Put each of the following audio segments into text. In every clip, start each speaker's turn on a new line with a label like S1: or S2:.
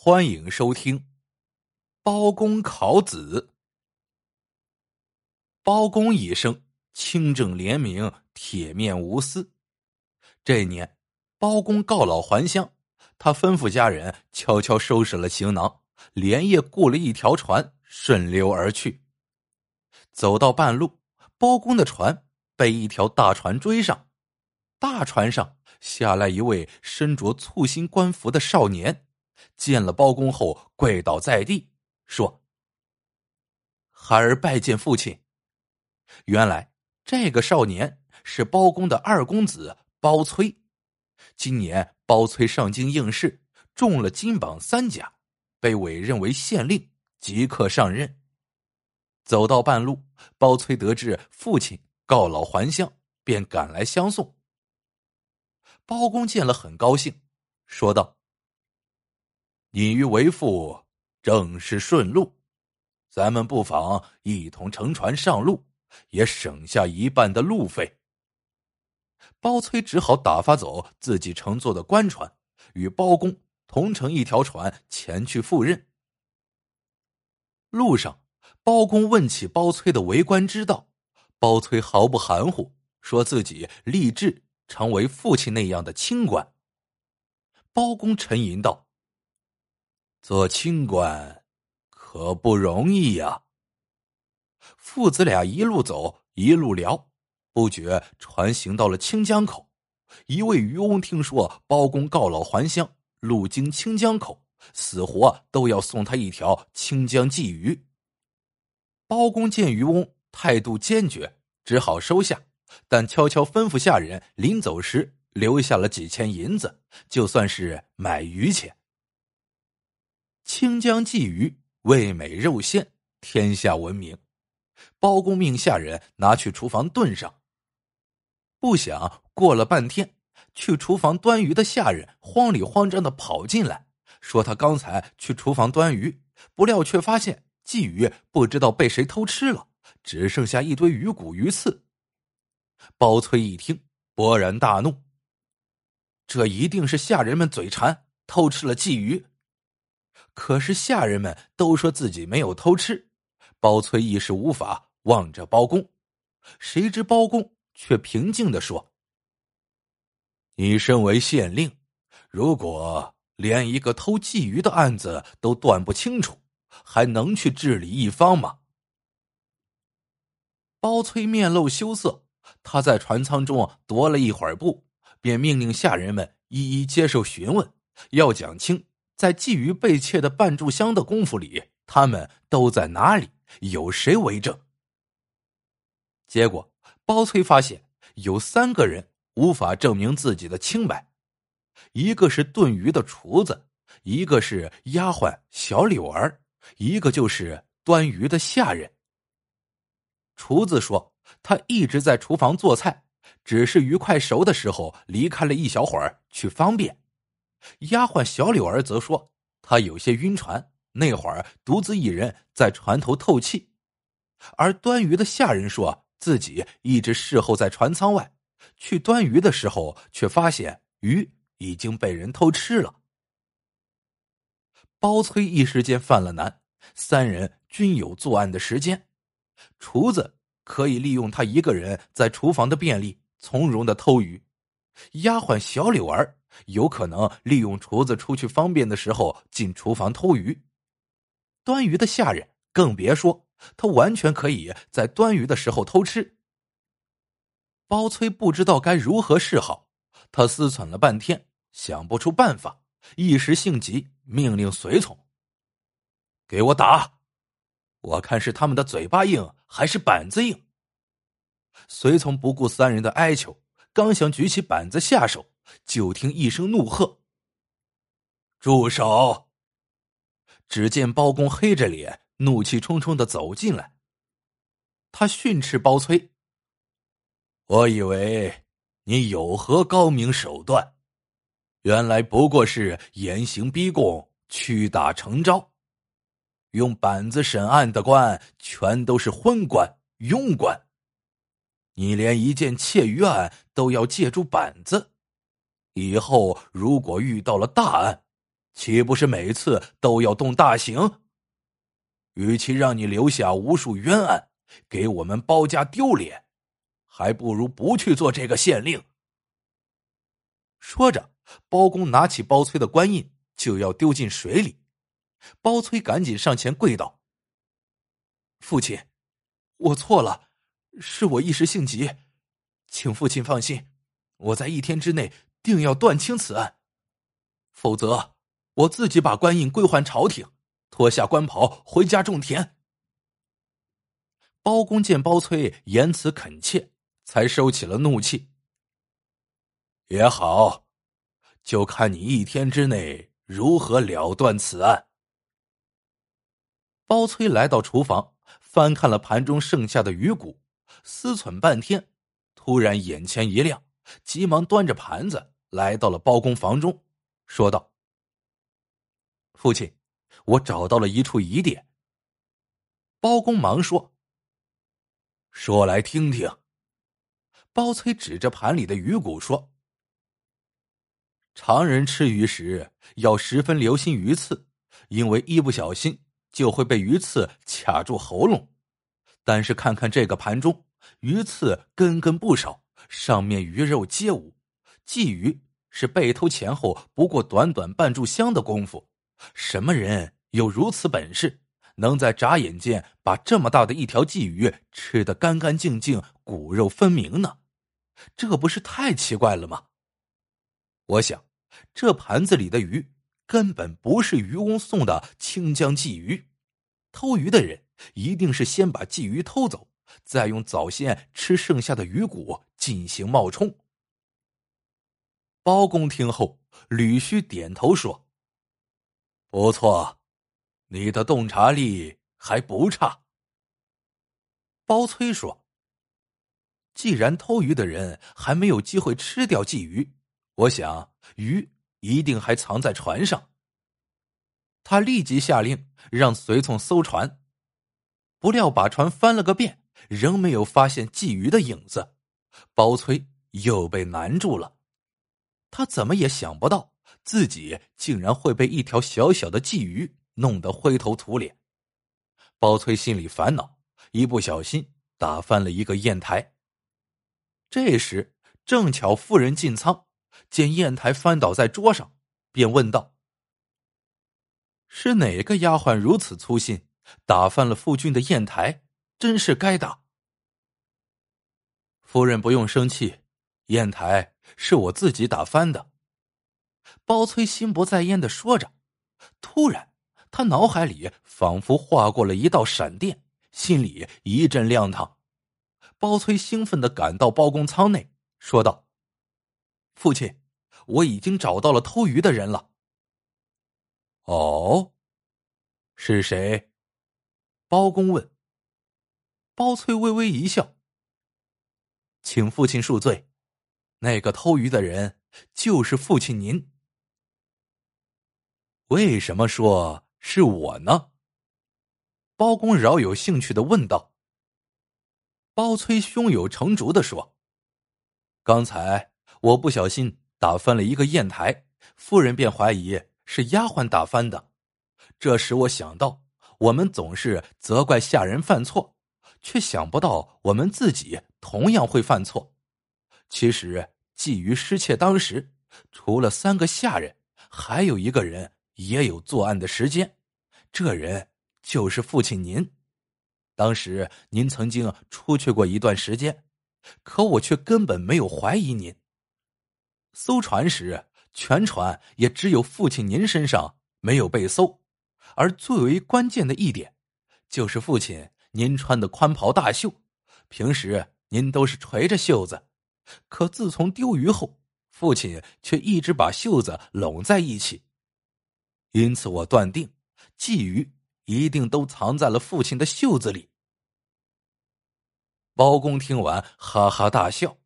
S1: 欢迎收听《包公考子》。包公一生清正廉明，铁面无私。这年，包公告老还乡，他吩咐家人悄悄收拾了行囊，连夜雇了一条船，顺流而去。走到半路，包公的船被一条大船追上，大船上下来一位身着簇新官服的少年。见了包公后，跪倒在地，说：“孩儿拜见父亲。”原来这个少年是包公的二公子包崔。今年包崔上京应试，中了金榜三甲，被委任为县令，即刻上任。走到半路，包崔得知父亲告老还乡，便赶来相送。包公见了，很高兴，说道。你与为父正是顺路，咱们不妨一同乘船上路，也省下一半的路费。包崔只好打发走自己乘坐的官船，与包公同乘一条船前去赴任。路上，包公问起包崔的为官之道，包崔毫不含糊，说自己立志成为父亲那样的清官。包公沉吟道。做清官可不容易呀。父子俩一路走，一路聊，不觉船行到了清江口。一位渔翁听说包公告老还乡，路经清江口，死活都要送他一条清江鲫鱼。包公见渔翁态度坚决，只好收下，但悄悄吩咐下人，临走时留下了几钱银子，就算是买鱼钱。清江鲫鱼味美肉鲜，天下闻名。包公命下人拿去厨房炖上。不想过了半天，去厨房端鱼的下人慌里慌张的跑进来，说他刚才去厨房端鱼，不料却发现鲫鱼不知道被谁偷吃了，只剩下一堆鱼骨鱼刺。包崔一听，勃然大怒，这一定是下人们嘴馋，偷吃了鲫鱼。可是下人们都说自己没有偷吃，包崔一时无法，望着包公。谁知包公却平静的说：“你身为县令，如果连一个偷鲫鱼的案子都断不清楚，还能去治理一方吗？”包崔面露羞涩，他在船舱中踱了一会儿步，便命令下人们一一接受询问，要讲清。在觊觎被窃的半炷香的功夫里，他们都在哪里？有谁为证？结果，包崔发现有三个人无法证明自己的清白：一个是炖鱼的厨子，一个是丫鬟小柳儿，一个就是端鱼的下人。厨子说，他一直在厨房做菜，只是鱼快熟的时候离开了一小会儿去方便。丫鬟小柳儿则说：“她有些晕船，那会儿独自一人在船头透气。”而端鱼的下人说自己一直侍候在船舱外，去端鱼的时候却发现鱼已经被人偷吃了。包崔一时间犯了难，三人均有作案的时间。厨子可以利用他一个人在厨房的便利，从容的偷鱼；丫鬟小柳儿。有可能利用厨子出去方便的时候进厨房偷鱼，端鱼的下人更别说，他完全可以在端鱼的时候偷吃。包崔不知道该如何是好，他思忖了半天，想不出办法，一时性急，命令随从：“给我打！我看是他们的嘴巴硬，还是板子硬。”随从不顾三人的哀求，刚想举起板子下手。就听一声怒喝：“住手！”只见包公黑着脸，怒气冲冲的走进来。他训斥包崔：“我以为你有何高明手段，原来不过是严刑逼供、屈打成招。用板子审案的官，全都是昏官、庸官。你连一件窃鱼案都要借助板子。”以后如果遇到了大案，岂不是每次都要动大刑？与其让你留下无数冤案，给我们包家丢脸，还不如不去做这个县令。说着，包公拿起包崔的官印就要丢进水里，包崔赶紧上前跪道：“父亲，我错了，是我一时性急，请父亲放心，我在一天之内定要断清此案，否则我自己把官印归还朝廷，脱下官袍回家种田。”包公见包崔言辞恳切，才收起了怒气。也好，就看你一天之内如何了断此案。包崔来到厨房，翻看了盘中剩下的鱼骨，思忖半天，突然眼前一亮，急忙端着盘子来到了包公房中，说道：“父亲，我找到了一处疑点。”包公忙说：“说来听听。”包崔指着盘里的鱼骨说。常人吃鱼时要十分留心鱼刺，因为一不小心就会被鱼刺卡住喉咙。但是看看这个盘中，鱼刺根根不少，上面鱼肉皆无。鲫鱼是被偷前后不过短短半炷香的功夫，什么人有如此本事，能在眨眼间把这么大的一条鲫鱼吃得干干净净、骨肉分明呢？这不是太奇怪了吗？我想。这盘子里的鱼根本不是渔翁送的清江鲫鱼，偷鱼的人一定是先把鲫鱼偷走，再用早先吃剩下的鱼骨进行冒充。包公听后捋须点头说：“不错，你的洞察力还不差。”包崔说：“既然偷鱼的人还没有机会吃掉鲫鱼。”我想鱼一定还藏在船上。他立即下令让随从搜船，不料把船翻了个遍，仍没有发现鲫鱼的影子。包崔又被难住了，他怎么也想不到自己竟然会被一条小小的鲫鱼弄得灰头土脸。包崔心里烦恼，一不小心打翻了一个砚台。这时正巧夫人进仓。见砚台翻倒在桌上，便问道：“是哪个丫鬟如此粗心，打翻了夫君的砚台？真是该打。”夫人不用生气，砚台是我自己打翻的。包崔心不在焉的说着，突然他脑海里仿佛划过了一道闪电，心里一阵亮堂。包崔兴奋的赶到包公舱内，说道。父亲，我已经找到了偷鱼的人了。哦，是谁？包公问。包崔微微一笑，请父亲恕罪，那个偷鱼的人就是父亲您。为什么说是我呢？包公饶有兴趣的问道。包崔胸有成竹的说：“刚才。”我不小心打翻了一个砚台，夫人便怀疑是丫鬟打翻的。这使我想到，我们总是责怪下人犯错，却想不到我们自己同样会犯错。其实觊觎失窃当时，除了三个下人，还有一个人也有作案的时间，这人就是父亲您。当时您曾经出去过一段时间，可我却根本没有怀疑您。搜船时，全船也只有父亲您身上没有被搜，而最为关键的一点，就是父亲您穿的宽袍大袖，平时您都是垂着袖子，可自从丢鱼后，父亲却一直把袖子拢在一起，因此我断定，鲫鱼一定都藏在了父亲的袖子里。包公听完，哈哈大笑，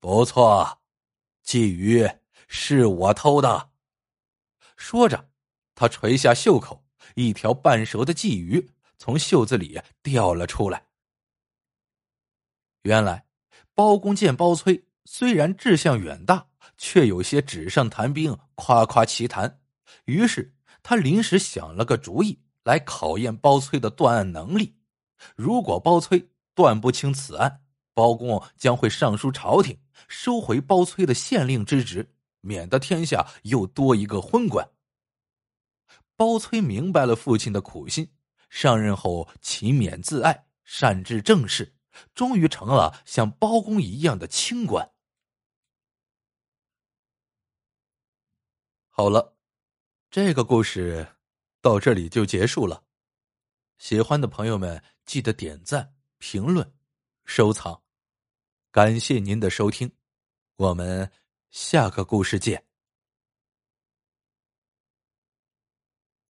S1: 不错。鲫鱼是我偷的。说着，他垂下袖口，一条半熟的鲫鱼从袖子里掉了出来。原来，包公见包崔虽然志向远大，却有些纸上谈兵、夸夸其谈。于是他临时想了个主意，来考验包崔的断案能力。如果包崔断不清此案，包公将会上书朝廷，收回包崔的县令之职，免得天下又多一个昏官。包崔明白了父亲的苦心，上任后勤勉自爱，善治政事，终于成了像包公一样的清官。好了，这个故事到这里就结束了。喜欢的朋友们，记得点赞、评论、收藏。感谢您的收听，我们下个故事见。